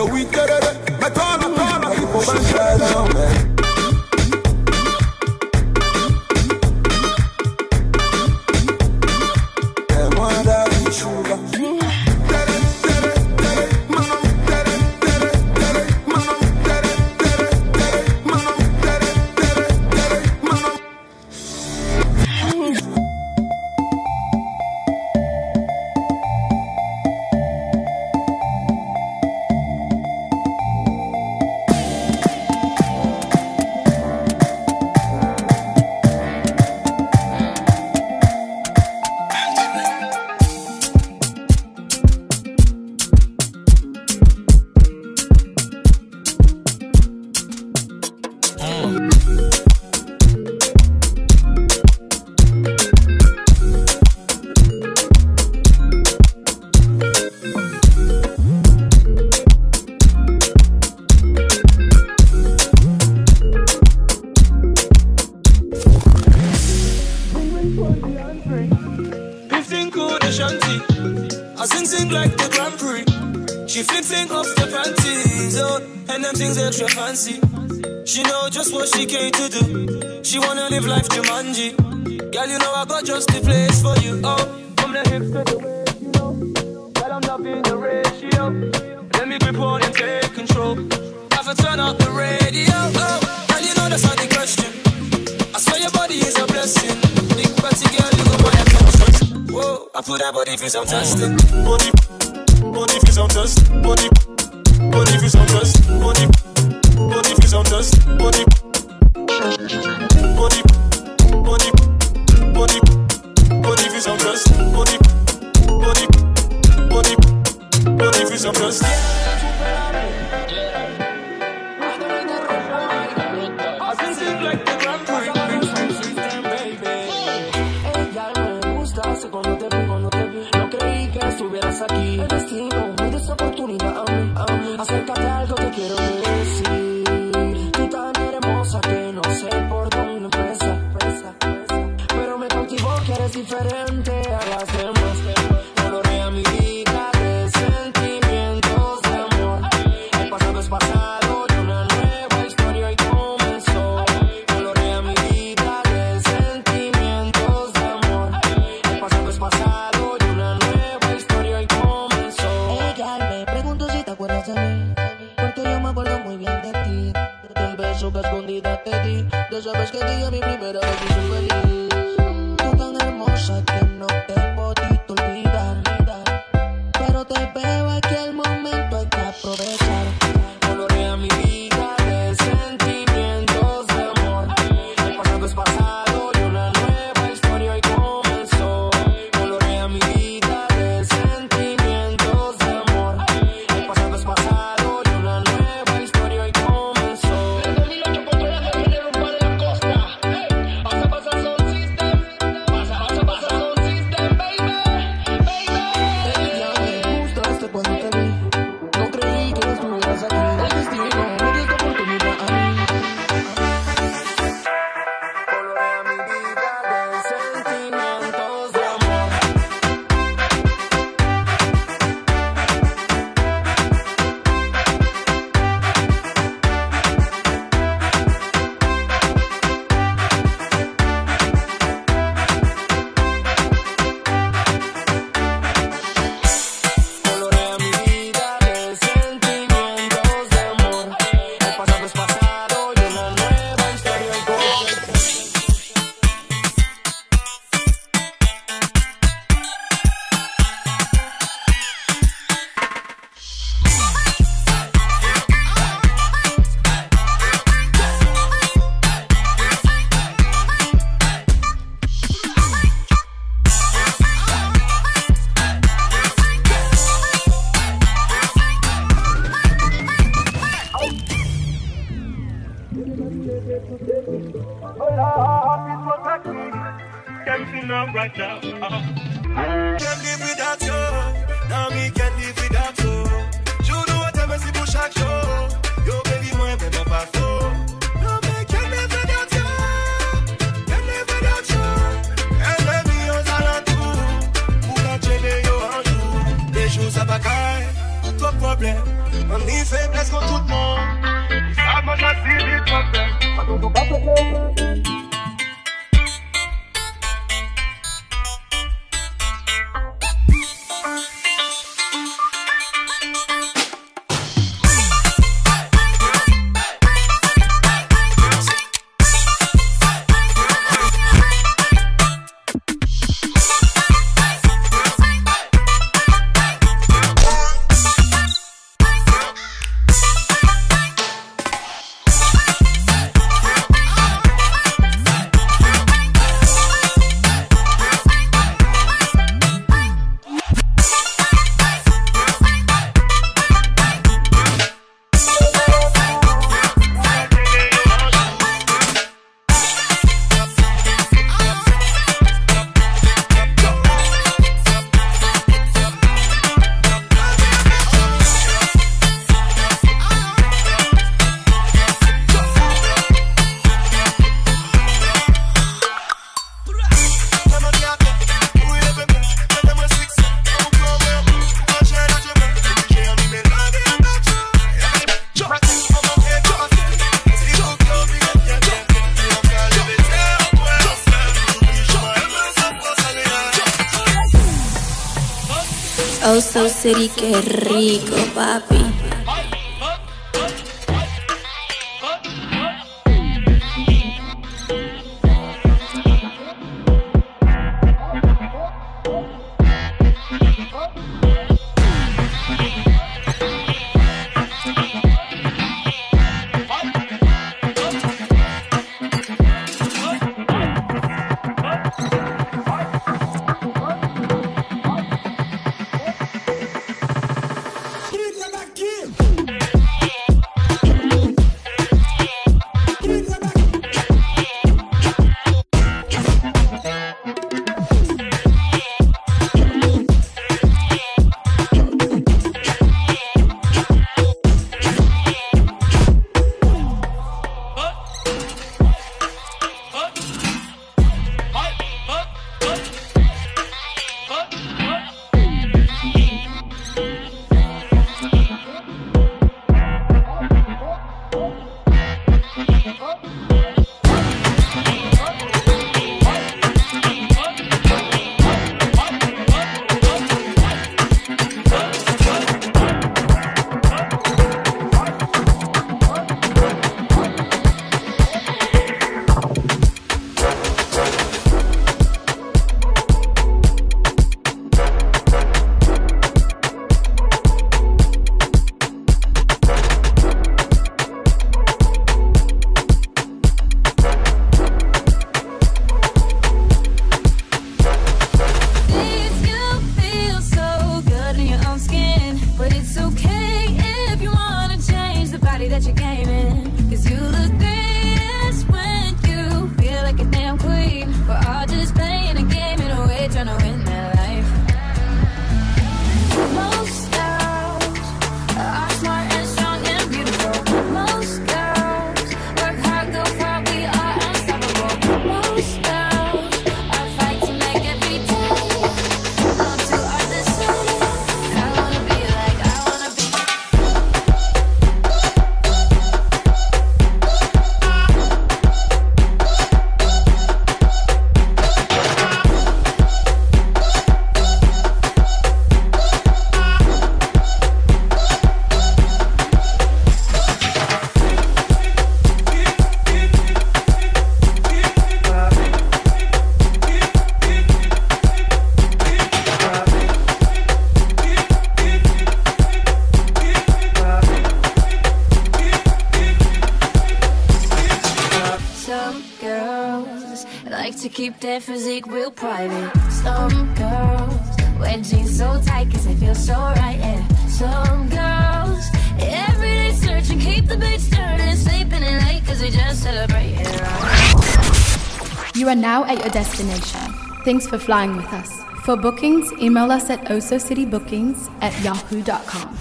So we it. My turn, my turn, fancy. She know just what she came to do. She wanna live life Jumanji. Girl, you know I got just the place for you. Oh, from the hips to the waist, you know. Girl, I'm loving the ratio. Let me grip on and take control. Have to turn up the radio. Oh, and you know that's not the question. I swear your body is a blessing. Big pretty girl, you got my attention. Whoa, I put that body feel fantastic. Body, body feel fantastic. Body, body feel fantastic. Body, body feel fantastic. Body, diferente a las demás. Colorea mi vida de sentimientos de amor. El pasado es pasado y una nueva historia hoy comenzó. Colorea mi vida de sentimientos de amor. El pasado es pasado y una nueva historia hoy comenzó. Ella me pregunto si te acuerdas de mí. Porque yo me acuerdo muy bien de ti. Del beso que escondida te di. Esa vez que di a mi primera vez y feliz. City, qué rico, papi. Keep their physique real private. Some girls wear jeans so tight cause they feel so right, yeah. Some girls every day searching, keep the beats turning, sleeping in late cause they just celebrate right. You are now at your destination. Thanks for flying with us. For bookings, email us at osocitybookings at yahoo.com.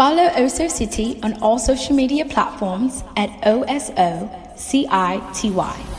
Follow Oso City on all social media platforms at OSO CITY.